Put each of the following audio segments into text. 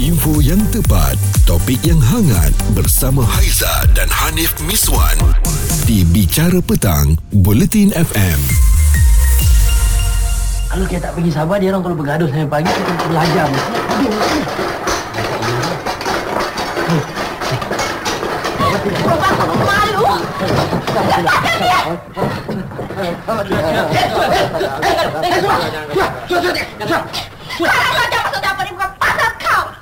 Info yang tepat, topik yang hangat bersama Haiza dan Hanif Miswan di Bicara Petang, Buletin FM. Kalau kita tak pergi sabar Dia orang kalau bergaduh sampai pagi Kita kena belajar. Aduh, aduh. Malu. Lepaskan dia. Kalau macam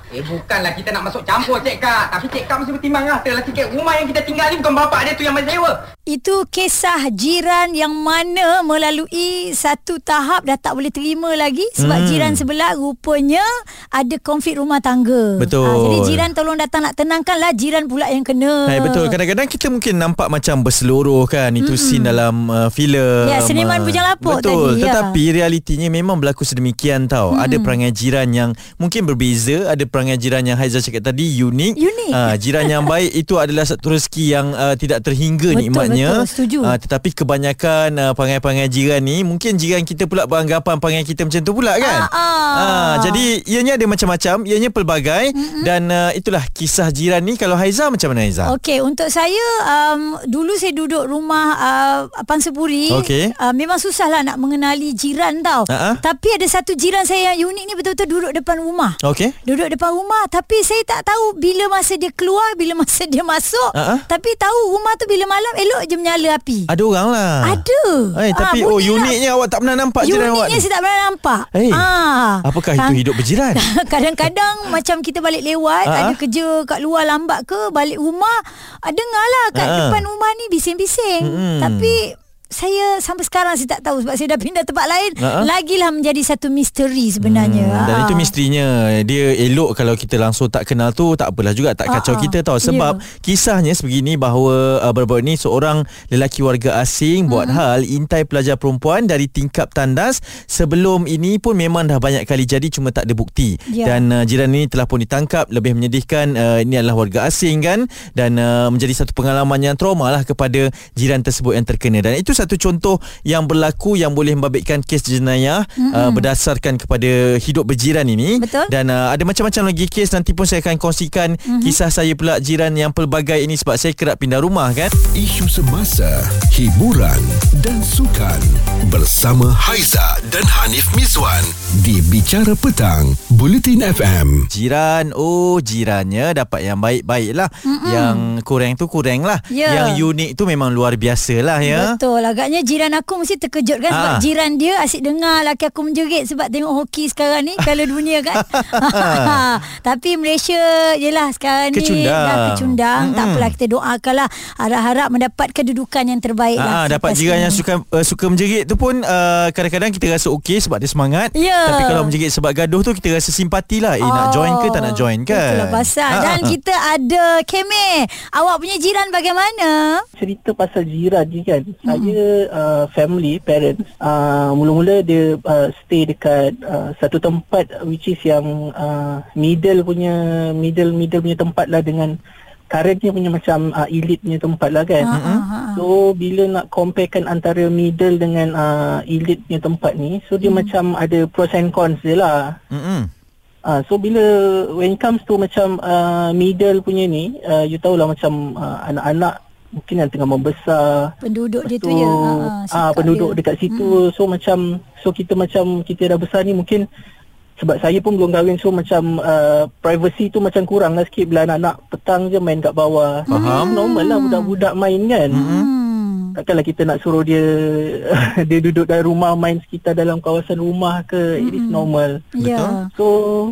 Eh bukanlah kita nak masuk campur Cik Kak Tapi Cik Kak mesti bertimbang lah Terlah sikit rumah yang kita tinggal ni bukan bapak dia tu yang main sewa Itu kisah jiran yang mana melalui satu tahap dah tak boleh terima lagi sebab Hmm. jiran sebelah rupanya ada konflik rumah tangga. Betul. Ah, jadi jiran tolong datang nak tenangkanlah jiran pula yang kena. Hai, betul. Kadang-kadang kita mungkin nampak macam berseluruh kan. Itu mm scene dalam uh, filem. Ya, Seniman uh, Bujang Lapuk betul. tadi, ya. Tetapi realitinya memang berlaku sedemikian tau. Mm. Ada perangai jiran yang mungkin berbeza. Ada perangai jiran yang Haiza cakap tadi unik. Unik. Uh, jiran yang baik itu adalah satu rezeki yang uh, tidak terhingga Betul, nikmatnya. betul. Setuju. Uh, tetapi kebanyakan uh, perangai-perangai jiran ni mungkin jiran kita pula beranggapan perangai kita macam tu pula kan. Ah, ah. Ah, jadi ianya ada macam-macam, ianya pelbagai mm-hmm. dan uh, itulah kisah jiran ni kalau Haiza macam mana Haiza? Okey, untuk saya um, dulu saya duduk rumah uh, Pansepuri. Okey. Uh, memang susahlah nak mengenali jiran tau. Ha-ha. Tapi ada satu jiran saya yang unik ni betul-betul duduk depan rumah. Okey. Duduk depan rumah tapi saya tak tahu bila masa dia keluar, bila masa dia masuk. Ha-ha. Tapi tahu rumah tu bila malam elok je menyala api. Ada orang lah. Ada. Eh, tapi Ah, oh lah. uniknya awak tak pernah nampak jiran awak Uniknya saya tak pernah nampak. Eh, Ah. Apakah itu Kan- hidup berjiran? Kadang-kadang macam kita balik lewat Ha? Ada kerja kat luar lambat ke Balik rumah ah, Dengar lah kat Ha. depan rumah ni Bising-bising Mm-mm. Tapi saya sampai sekarang saya tak tahu sebab saya dah pindah tempat lain Ha-ha. lagilah menjadi satu misteri sebenarnya Hmm, dan Ah. itu misterinya Dia elok kalau kita langsung tak kenal tu Tak apalah juga Tak kacau ah. kita tau Sebab Ya. kisahnya sebegini Bahawa uh, baru-baru ni Seorang lelaki warga asing Buat hal Intai pelajar perempuan Dari tingkap tandas Sebelum ini pun Memang dah banyak kali jadi Cuma tak ada bukti Ya. Dan uh, jiran ini telah pun ditangkap Lebih menyedihkan uh, Ini adalah warga asing kan Dan uh, menjadi satu pengalaman yang trauma lah Kepada jiran tersebut yang terkena Dan itu satu contoh Yang berlaku Yang boleh membabitkan kes jenayah uh, Berdasarkan kepada Hidup berjiran ini Betul. Dan uh, ada macam-macam lagi kes Nanti pun saya akan kongsikan mm-hmm. Kisah saya pula jiran yang pelbagai ini Sebab saya kerap pindah rumah kan Isu semasa, hiburan dan sukan bersama Haiza dan Hanif Miswan di Bicara Petang, Buletin FM. Jiran Oh jirannya Dapat yang baik-baik lah mm-hmm. Yang kurang tu kurang lah Ya. Yang unik tu memang luar biasa lah ya Betul Agaknya jiran aku mesti terkejut kan Sebab Ah. jiran dia asyik dengar Laki aku menjerit Sebab tengok hoki sekarang ni Piala dunia kan Tapi Malaysia Yelah sekarang ni Kecundang. Dah kecundang Tak Mm-mm. apalah kita doakanlah Harap-harap mendapat kedudukan yang terbaik lah Ah, dapat jiran ini. yang suka uh, suka menjerit tu pun uh, kadang-kadang kita rasa okey sebab dia semangat. Ya. Tapi kalau menjerit sebab gaduh tu kita rasa simpati lah. Eh oh, nak join ke tak nak join kan? Itulah pasal Ah, Dan kita ada Keme Awak punya jiran bagaimana? cerita pasal jiran ni kan hmm. saya uh, family parents uh, mula-mula dia uh, stay dekat uh, satu tempat which is yang uh, middle punya middle middle punya tempat lah dengan currentnya punya macam uh, elite punya tempat lah kan ha. So bila nak comparekan antara middle dengan uh, elite punya tempat ni So dia hmm. macam ada pros and cons dia lah Mm-mm. Ah, so bila when it comes to macam uh, middle punya ni, uh, you tahulah macam uh, anak-anak mungkin yang tengah membesar. Penduduk dia tu ya ha, ah penduduk dia. dekat situ. Hmm. So macam so kita macam kita dah besar ni mungkin sebab saya pun belum kahwin so macam uh, privacy tu macam kurang lah sikit bila anak-anak petang je main kat bawah. Faham. Normal lah budak-budak main kan. Hmm. Takkanlah kita nak suruh dia dia duduk dalam rumah main sekitar dalam kawasan rumah ke it is normal. Ya. So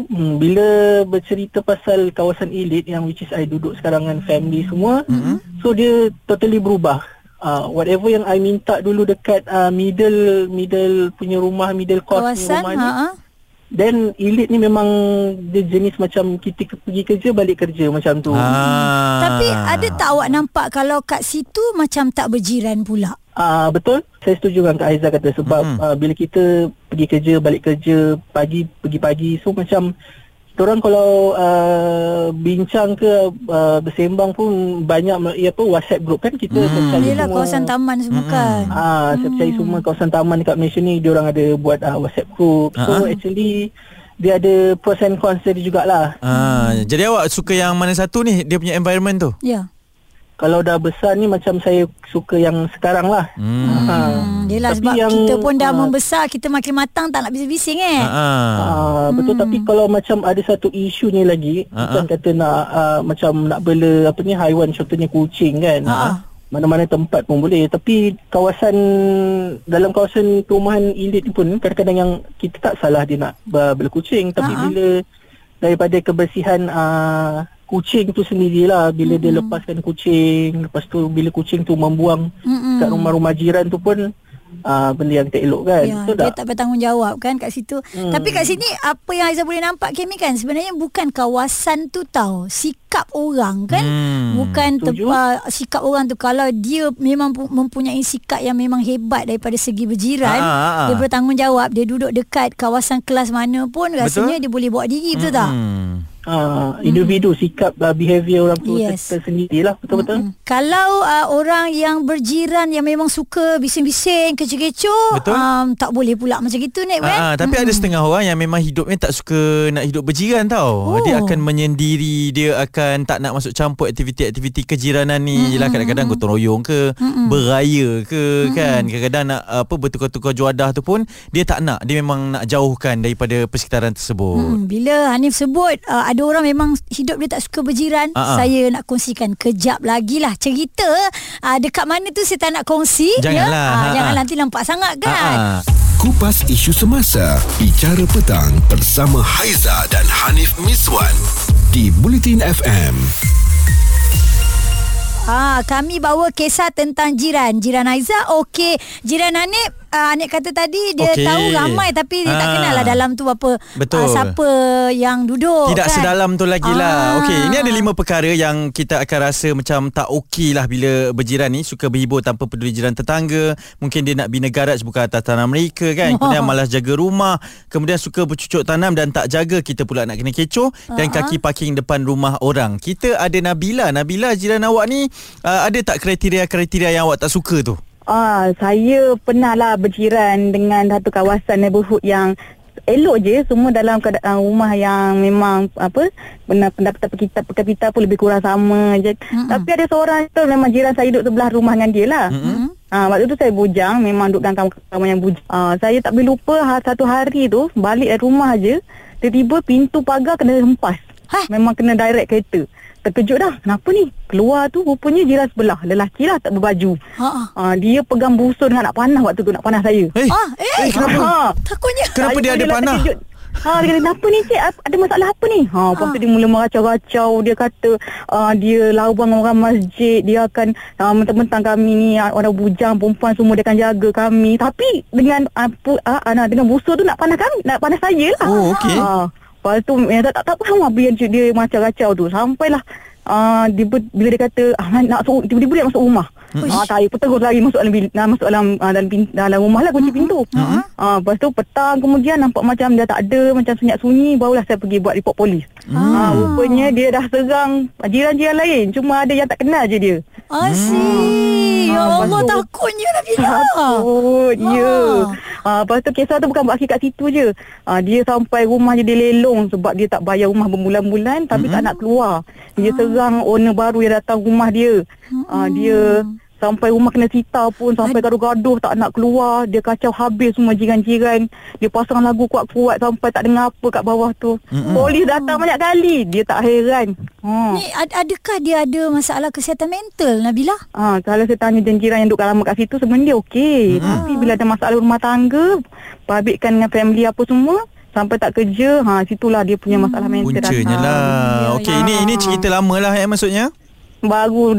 hmm, bila bercerita pasal kawasan elit yang which is I duduk sekarang dengan family semua, mm-hmm. so dia totally berubah. Uh, whatever yang I minta dulu dekat uh, middle middle punya rumah middle cost punya Kawasan rumah ha, ni ha. Then elit ni memang dia jenis macam kita pergi kerja balik kerja macam tu. Ah. Tapi ada tak awak nampak kalau kat situ macam tak berjiran pula? Ah uh, betul. Saya setuju dengan Kak Aizah kata sebab mm-hmm. uh, bila kita pergi kerja, balik kerja, pagi pergi pagi so macam orang kalau uh, bincang ke uh, bersembang pun banyak ya apa WhatsApp group kan kita Hmm. percaya Yelah semua kawasan taman semua Mm-mm. kan. Ah, saya percaya semua kawasan taman dekat Malaysia ni dia orang ada buat uh, WhatsApp group. So Ah. actually dia ada pros and cons dia jugalah. Ah, jadi awak suka yang mana satu ni dia punya environment tu? Ya. Kalau dah besar ni macam saya suka yang sekarang lah. Hmm. Ha. Hmm, yelah Tapi sebab yang, kita pun dah ah, membesar, kita makin matang tak nak bising-bising eh. Ah. Ah, betul tapi kalau macam ada satu isu ni lagi Ah, bukan kata nak uh, macam nak bela apa ni haiwan contohnya kucing kan. Ah, ah. Mana-mana tempat pun boleh tapi kawasan dalam kawasan perumahan elit ni pun kadang-kadang yang kita tak salah dia nak uh, bela kucing tapi ah. bila daripada kebersihan uh, kucing tu sendirilah bila dia lepaskan kucing lepas tu bila kucing tu membuang Mm-mm. kat rumah-rumah jiran tu pun uh, benda yang tak elok kan. Ya, Betul dia tak? tak bertanggungjawab kan kat situ. Hmm. Tapi kat sini apa yang Aizah boleh nampak Kimi kan sebenarnya bukan kawasan tu tau. Sikap orang kan. Hmm. Bukan tempat sikap orang tu kalau dia memang pu- mempunyai sikap yang memang hebat daripada segi berjiran, Ah, ah, ah. dia bertanggungjawab, dia duduk dekat kawasan kelas mana pun rasanya dia boleh bawa diri betul tak? Uh, individu sikap uh, behavior orang tu Yes. tersendirilah betul-betul. Mm. Kalau uh, orang yang berjiran yang memang suka bising-bising, kecoh-kecoh, um, tak boleh pula macam gitu Nek kan? Ah, ah, tapi ada setengah orang yang memang hidupnya tak suka nak hidup berjiran tau. Oh. Dia akan menyendiri, dia akan tak nak masuk campur aktiviti-aktiviti kejiranan ni. Yelah kadang-kadang gotong royong ke, beraya ke kan. Kadang-kadang nak apa bertukar-tukar juadah tu pun dia tak nak. Dia memang nak jauhkan daripada persekitaran tersebut. Hmm, bila Hanif sebut uh, ada orang memang hidup dia tak suka berjiran, ah. saya nak kongsikan kejap lagi lah cerita uh, dekat mana tu saya tak nak kongsi. Janganlah. Ya? Uh, jangan nanti nampak sangat kan. Ah. Kupas isu semasa Bicara petang Bersama Haiza dan Hanif Miswan Di Bulletin FM Ah, kami bawa kisah tentang jiran. Jiran Aiza okey. Jiran Hanif uh, Anik kata tadi dia Okey. tahu ramai tapi dia tak Ah. kenal lah dalam tu apa Betul. Uh, siapa yang duduk Tidak kan. sedalam tu lagi Ah. lah Okey ini ada lima perkara yang kita akan rasa macam tak okey lah Bila berjiran ni Suka berhibur tanpa peduli jiran tetangga Mungkin dia nak bina garaj buka atas tanah mereka kan Kemudian malas jaga rumah Kemudian suka bercucuk tanam dan tak jaga Kita pula nak kena kecoh Dan Ah. kaki parking depan rumah orang Kita ada Nabila Nabila jiran awak ni uh, Ada tak kriteria-kriteria yang awak tak suka tu? Ah, saya pernah lah berjiran dengan satu kawasan neighborhood yang elok je semua dalam keadaan rumah yang memang apa benar pendapatan per kita per kapita pun lebih kurang sama je. Mm-hmm. Tapi ada seorang tu memang jiran saya duduk sebelah rumah dengan dia lah. Mm-hmm. Ah, waktu tu saya bujang memang duduk dengan kawan-kawan yang bujang. Ah, saya tak boleh lupa ha, satu hari tu balik dari rumah je tiba-tiba pintu pagar kena hempas. Hah? Memang kena direct kereta. Terkejut dah. Kenapa ni? Keluar tu rupanya jiran sebelah. Lelaki lah tak berbaju. Ha ah. Ah, dia pegang busur dengan nak panah waktu tu nak panah saya. Eh, Ah, eh, kenapa? Takutnya. Kenapa Saya dia pun ada panah? terkejut. Ha, dia kata, kenapa ni cik? Ada masalah apa ni? Ha, lepas tu dia mula meracau-racau. Dia kata uh, dia lawang orang masjid. Dia akan uh, mentang-mentang kami ni uh, orang bujang, perempuan semua dia akan jaga kami. Tapi dengan uh, pu, uh, uh, dengan busur tu nak panah kami, nak panah saya lah. Oh, okey. Ha, lepas tu ya, tak, tak, tak faham apa yang dia macam-racau tu. Sampailah Uh, dia, bila dia kata ah, nak masuk tiba-tiba dia masuk rumah. Uish. Ah, saya pun terus lari masuk dalam uh, masuk dalam uh, dalam, pin, dalam rumah lah kunci pintu. Uh-huh. Uh, lepas tu petang kemudian nampak macam dia tak ada macam senyap sunyi barulah saya pergi buat report polis. Hmm. Ah, rupanya dia dah serang jiran-jiran lain cuma ada yang tak kenal je dia. Asyik. Ya Ah, Allah betul. takutnya Nabila. Takut Ya ah, Lepas tu kisah tu bukan berakhir kat situ je. Ah, Dia sampai rumah je dia lelong Sebab dia tak bayar rumah berbulan-bulan Tapi tak nak keluar. Dia serang owner baru yang datang rumah dia. Ah, Dia Sampai rumah kena sita pun Sampai gaduh-gaduh Tak nak keluar Dia kacau habis semua jiran-jiran Dia pasang lagu kuat-kuat Sampai tak dengar apa kat bawah tu Mm-mm. Polis datang banyak kali Dia tak heran ha. Ni ad- adakah dia ada masalah kesihatan mental Nabila? Ah, kalau saya tanya jiran yang duduk lama kat situ sebenarnya dia okey. Hmm. Tapi bila ada masalah rumah tangga, babitkan dengan family apa semua, sampai tak kerja, ha situlah dia punya masalah mental Puncanya datang. lah Ya, Okey ya. ini ini cerita lama lah eh maksudnya Baru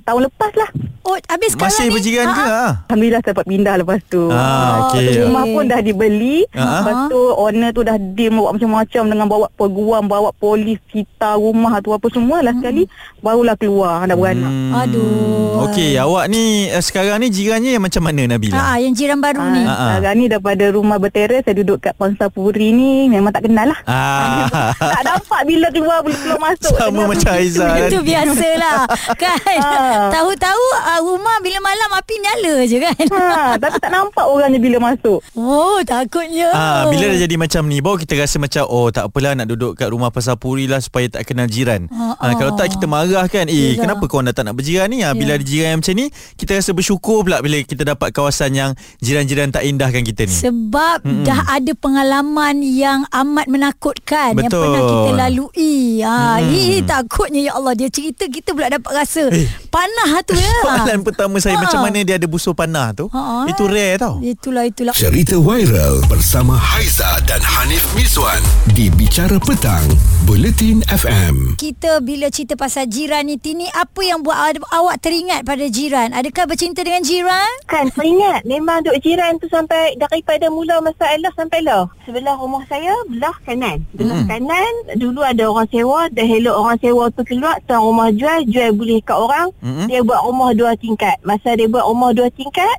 tahun lepas lah. Oh, habis sekarang Masih ni, berjiran ke Ah, ah? Alhamdulillah saya dapat pindah lepas tu. Ah, tu Rumah pun dah dibeli. Ah. Lepas tu owner tu dah deal buat macam-macam dengan bawa peguam, bawa polis, sita rumah tu apa semua. Last sekali barulah keluar anak beranak. Hmm. Aduh. Okey, awak ni eh, sekarang ni jirannya yang macam mana Nabila? Ah, yang jiran baru Ah, ni. Ah, ah. Sekarang ni daripada rumah berteres Saya duduk kat Pangsapuri ni Memang tak kenal lah Ah. Tak nampak bila keluar Bila keluar masuk Sama macam Aizan. Itu biasalah. kan Ah. Tahu-tahu uh, rumah bila malam api nyala je kan Ha, tapi tak nampak orang ni bila masuk. Oh takutnya Ah, bila dah jadi macam ni baru kita rasa macam oh tak apalah nak duduk kat rumah pasar puri lah supaya tak kenal jiran. Ah, Ah, kalau tak kita marah kan. Eh Yelah. kenapa kau dah tak nak berjiran ni? Ah, bila Ya. ada jiran yang macam ni kita rasa bersyukur pula bila kita dapat kawasan yang jiran-jiran tak indahkan kita ni. Sebab mm dah ada pengalaman yang amat menakutkan yang Betul. pernah kita lalui. Ha, Mm-mm. mm takutnya ya Allah dia cerita kita pula dapat rasa Eh. panah tu ya. Soalan pertama saya Ha. macam mana dia ada busur panah tu? Ha, Itu eh. rare tau. Itulah itulah. Cerita viral bersama Haiza dan Hanif Miswan di Bicara Petang, Buletin FM. Kita bila cerita pasal jiran ni Tini apa yang buat aw- awak teringat pada jiran? Adakah bercinta dengan jiran? Kan teringat memang duk jiran tu sampai daripada mula masalah sampai lah. Sebelah rumah saya belah kanan. Belah Mm-mm. kanan dulu ada orang sewa, dah helok orang sewa tu keluar, tuan rumah jual, jual boleh kat orang. Mm-mm. Dia buat rumah dua tingkat. Masa dia buat rumah dua tingkat,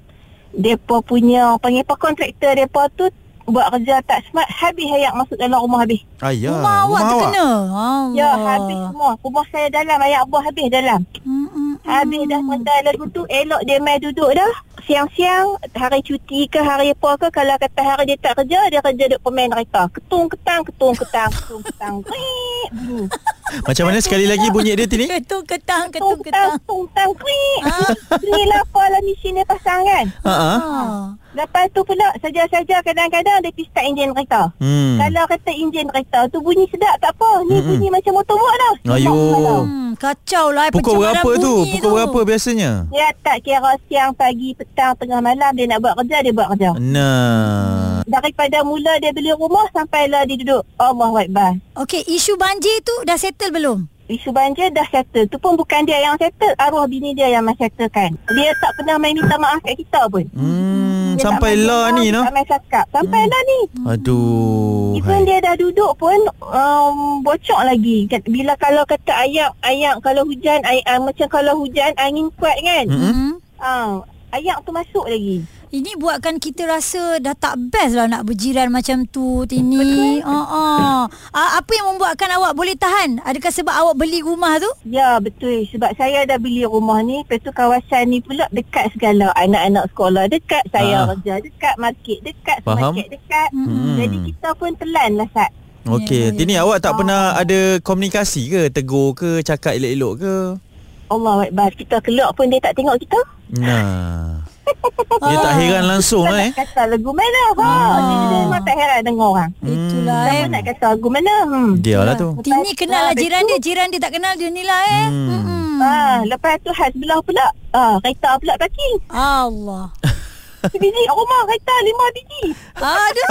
depa punya panggil apa kontraktor depa tu buat kerja tak smart habis hayat masuk dalam rumah habis. Ayah, rumah awak terkena. Allah. Ya habis semua. Rumah saya dalam hayat buah habis dalam. Mm-mm. Habis dah pandai lagu tu Elok dia main duduk dah Siang-siang Hari cuti ke hari apa ke Kalau kata hari dia tak kerja Dia kerja duduk pemain kereta Ketung ketang Ketung ketang Ketung ketang Bunyi Macam mana sekali lagi bunyi dia Tini? Ketung ketang, Ketung ketung ketang ketang. Ketung ketang Ah. Bunyi lapar lah mesin dia pasang kan Ha ah. Lepas tu pula Saja-saja kadang-kadang Dia pergi start enjin kereta Hmm. Kalau kata enjin kereta tu bunyi sedap tak apa Ni Mm-mm. bunyi macam motor mok dah Ayuh. Malam. Hmm, kacau lah Pukul pencemaran berapa tu? Pukul berapa biasanya? Dia tak kira siang, pagi, petang, tengah malam Dia nak buat kerja Dia buat kerja Nah. daripada mula dia beli rumah sampailah dia duduk Allah Akbar. Okey, isu banjir tu dah settle belum? Isu banjir dah settle. Tu pun bukan dia yang settle. Arwah bini dia yang settlekan. Dia tak pernah main minta maaf kat kita pun. Hmm, Dia sampai lah ni no. Tak main cakap. Sampai lah ni. Aduh. Even hai. dia dah duduk pun um, bocor lagi. Bila kalau kata ayak, ayak kalau hujan, ayak, uh, macam kalau hujan angin kuat kan. Hmm. Uh, ayak tu masuk lagi. Ini buatkan kita rasa dah tak best lah nak berjiran macam tu Tini. Ha ah. Ah, apa yang membuatkan awak boleh tahan? Adakah sebab awak beli rumah tu? Ya betul sebab saya dah beli rumah ni lepas tu kawasan ni pula dekat segala anak-anak sekolah dekat saya Ah. kerja dekat market dekat Faham. supermarket dekat Hmm. jadi kita pun telan lah Sat Okey, Ya, ya. Tini awak tak pernah ada komunikasi ke, tegur ke, cakap elok-elok ke? Allah Akbar kita keluar pun dia tak tengok kita Nah. Dia tak heran langsung lah eh. kata lagu mana Ah. dia, dia memang tak heran dengar orang Itulah Siapa eh. nak kata lagu mana hmm. Dia lah tu. Tini kenal lah jiran dia. Jiran dia tak kenal dia ni lah eh. Hmm. Hmm. Ah, lepas tu sebelah pula ah, kereta pula parking Allah. sebiji rumah kereta lima biji Aduh.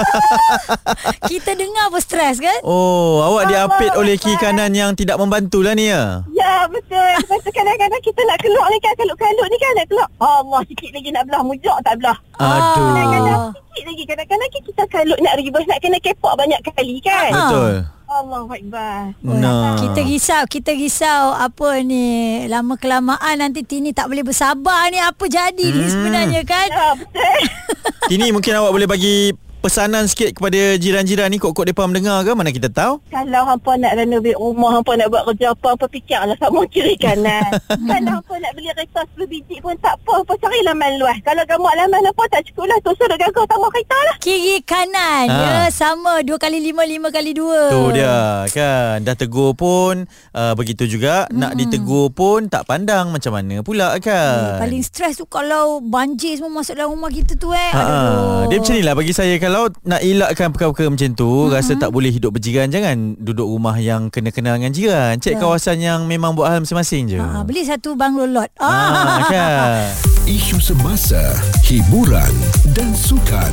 kita dengar pun stres kan? Oh, awak diapit Allah oleh kiri kanan yang tidak membantu lah ni ya. Ya betul Lepas tu kadang-kadang kita nak keluar ni kan Kalut-kalut ni kan nak keluar Allah sikit lagi nak belah Mujak tak belah Aduh. Kadang-kadang sikit lagi Kadang-kadang kita kalut nak reverse Nak kena kepak banyak kali kan. Betul. Allah Akbar Nah. Kita risau, kita risau apa ni lama kelamaan nanti Tini tak boleh bersabar ni apa jadi ni Hmm. sebenarnya kan? Ya betul Tini mungkin awak boleh bagi pesanan sikit kepada jiran-jiran ni? Kok-kok depa mendengar ke? Mana kita tahu? Kalau hampa nak renovate rumah Hampa nak buat kerja apa Hampa fikirlah. Sama kiri kanan. Kalau hampa nak beli kereta 10 biji pun tak apa. Hampa carilah laman luas. Kalau kamu laman hampa tak cukup lah. Tu suruh gagal tambah kereta lah. Kiri kanan Ha. ya. Sama dua kali lima lima kali dua. Tu dia kan? Dah tegur pun uh, Begitu juga. Hmm. Nak ditegur pun Tak pandang. Macam mana pula kan? Paling stres tu kalau banjir semua masuk dalam rumah kita tu eh. Ha, Aduh. dia macam ni lah bagi saya Kalau nak elakkan perkara-perkara macam tu mm-hmm. Rasa tak boleh hidup berjiran Jangan duduk rumah yang kena kenal dengan jiran Cek Ya. kawasan yang memang buat hal masing-masing je Ha, beli satu banglo lot. Ah, kan Isu semasa, hiburan dan sukan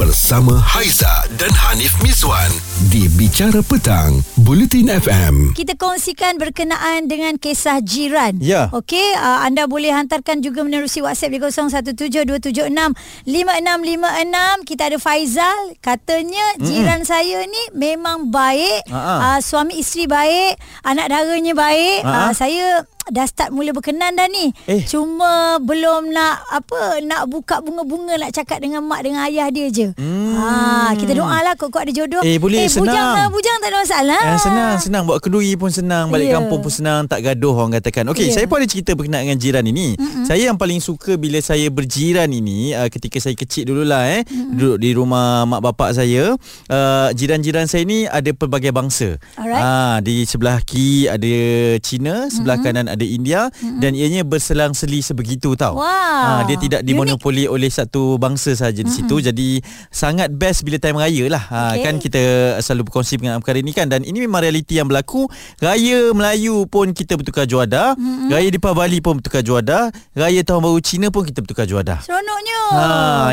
bersama Haiza dan Hanif Miswan di Bicara Petang, Buletin FM. Kita kongsikan berkenaan dengan kisah jiran. Ya. Okey, uh, anda boleh hantarkan juga menerusi WhatsApp di 0172765656. Kita ada Faizal, katanya mm jiran saya ni memang baik. Ha-ha. Uh, suami isteri baik, anak daranya baik. Ha-ha. Uh, saya dah start mula berkenan dah ni. Eh. Cuma belum nak apa nak buka bunga-bunga nak cakap dengan mak dengan ayah dia je. Hmm. Ha, kita doalah kok-kok ada jodoh. Eh, boleh, eh, Bujang, senang. ah, bujang tak ada masalah. Eh, senang senang buat kenduri pun senang balik Ya. kampung pun senang tak gaduh orang katakan. Okey, Ya. saya pun ada cerita berkenaan dengan jiran ini. Mm-hmm. Saya yang paling suka bila saya berjiran ini uh, ketika saya kecil dululah eh mm-hmm. duduk di rumah mak bapak saya, uh, jiran-jiran saya ni ada pelbagai bangsa. Alright. Ah di sebelah kiri ada Cina, sebelah mm-hmm. kanan ada India mm-hmm. dan ianya berselang-seli sebegitu tau. Wah. Ah dia tidak dimonopoli oleh satu bangsa saja di situ. Jadi sangat best bila time raya lah. Ha, Okey. kan kita selalu berkongsi dengan perkara ini kan dan ini memang realiti yang berlaku. Raya Melayu pun kita bertukar juada, mm-hmm. raya Deepavali pun bertukar juada, raya Tahun Baru Cina pun kita bertukar juada. Seronoknya. Ha,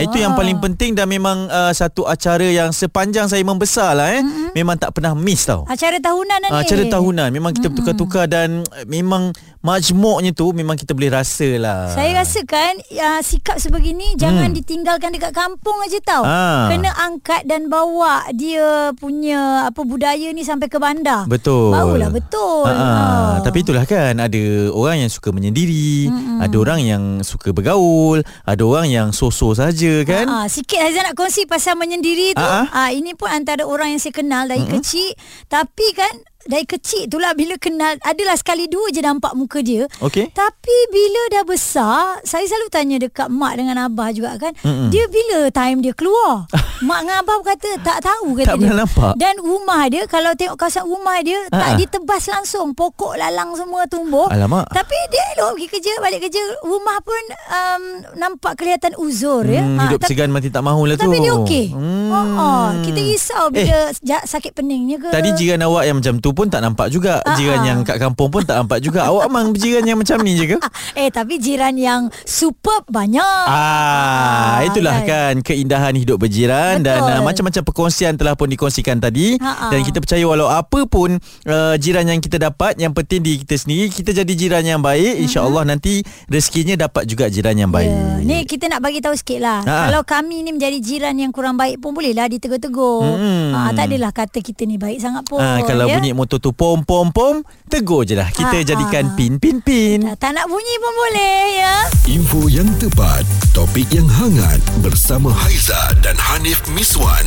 itu yang paling penting dan memang uh, satu acara yang sepanjang saya membesar lah eh. Mm-hmm. Memang tak pernah miss tau. Acara tahunan dah ni. Acara tahunan memang kita bertukar-tukar dan memang majmuknya tu memang kita boleh rasa lah. Saya rasakan uh, sikap sebegini jangan ditinggalkan dekat kampung aja tau. Hmm. Ah. Kena angkat dan bawa dia punya apa budaya ni sampai ke bandar. Betul. Barulah betul. Ha, ha. Tapi itulah kan ada orang yang suka menyendiri, Mm-mm. ada orang yang suka bergaul, ada orang yang so-so saja kan. Ah, sikit Haizan nak kongsi pasal menyendiri tu. Ah, Ah, ini pun antara orang yang saya kenal dari mm-hmm. kecil. Tapi kan dari kecil tu lah bila kenal adalah sekali dua je nampak muka dia. Okey. Tapi bila dah besar, saya selalu tanya dekat mak dengan abah juga kan. Mm-mm. Dia bila time dia keluar? mak dengan abah kata tak tahu Tak kata dia. pernah nampak. Dan rumah dia kalau tengok kawasan rumah dia Ah, tak ditebas langsung, pokok lalang semua tumbuh. Alamak. Tapi dia elok pergi kerja, balik kerja, rumah pun um, nampak kelihatan uzur ya. Hmm, hidup tapi- segan mati tak mahu lah tu. tapi dia okey. Hmm. Oh, oh, kita risau bila eh, sakit peningnya ke. Tadi jiran awak yang macam tu pun tak nampak juga. Ah, Jiran ah. yang kat kampung pun tak nampak juga. awak memang jiran yang macam ni je ke? eh tapi jiran yang superb banyak. Ah, itulah kan keindahan hidup berjiran Betul. dan uh, macam-macam perkongsian telah pun dikongsikan tadi Ha-ha. dan kita percaya walau apa pun uh, jiran yang kita dapat yang penting diri kita sendiri kita jadi jiran yang baik insya-Allah nanti rezekinya dapat juga jiran yang baik. Ya, ni kita nak bagi tahu sikit lah. Ha. Kalau kami ni menjadi jiran yang kurang baik pun bolehlah ditegur-tegur. Hmm. Ha, tak adalah kata kita ni baik sangat pun. Ah, kalau ya? bunyi motor tu pom pom pom, tegur je lah. Kita Ha-ha. jadikan pin pin pin. Tak, tak nak bunyi pun boleh ya. Info yang tepat, topik yang hangat bersama Haiza dan Hanif Miswan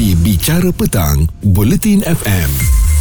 di Bicara Petang, Bulletin FM.